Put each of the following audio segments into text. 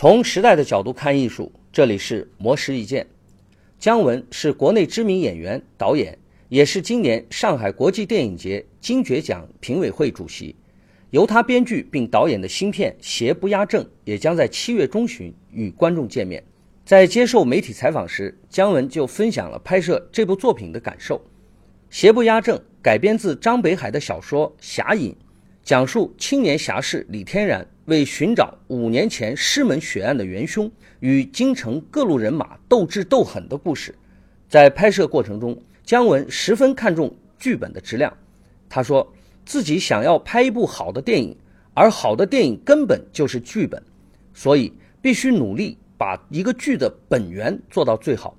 从时代的角度看艺术，这里是魔石意见。姜文是国内知名演员、导演，也是今年上海国际电影节金爵奖评委会主席。由他编剧并导演的新片《邪不压正》也将在七月中旬与观众见面。在接受媒体采访时，姜文就分享了拍摄这部作品的感受。《邪不压正》改编自张北海的小说《侠隐》，讲述青年侠士李天然。为寻找五年前师门血案的元凶，与京城各路人马斗智斗狠的故事，在拍摄过程中，姜文十分看重剧本的质量。他说自己想要拍一部好的电影，而好的电影根本就是剧本，所以必须努力把一个剧的本源做到最好。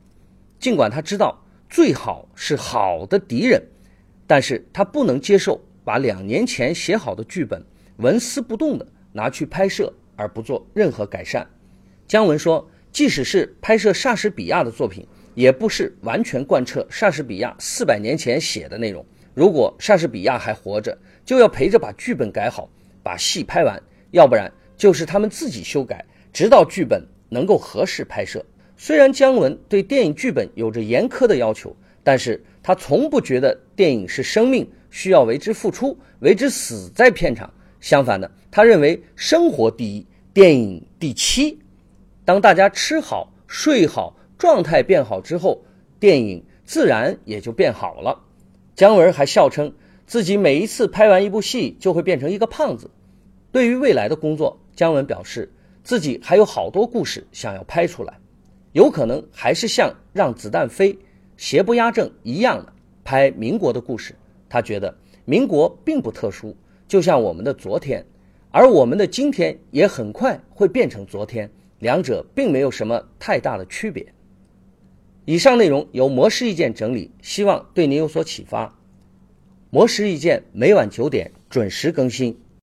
尽管他知道最好是好的敌人，但是他不能接受把两年前写好的剧本纹丝不动的。拿去拍摄而不做任何改善，姜文说，即使是拍摄莎士比亚的作品，也不是完全贯彻莎士比亚四百年前写的内容。如果莎士比亚还活着，就要陪着把剧本改好，把戏拍完；要不然就是他们自己修改，直到剧本能够合适拍摄。虽然姜文对电影剧本有着严苛的要求，但是他从不觉得电影是生命，需要为之付出，为之死在片场。相反的，他认为生活第一，电影第七。当大家吃好、睡好、状态变好之后，电影自然也就变好了。姜文还笑称自己每一次拍完一部戏就会变成一个胖子。对于未来的工作，姜文表示自己还有好多故事想要拍出来，有可能还是像《让子弹飞》《邪不压正》一样的拍民国的故事。他觉得民国并不特殊。就像我们的昨天，而我们的今天也很快会变成昨天，两者并没有什么太大的区别。以上内容由模式意见整理，希望对您有所启发。模式意见每晚九点准时更新。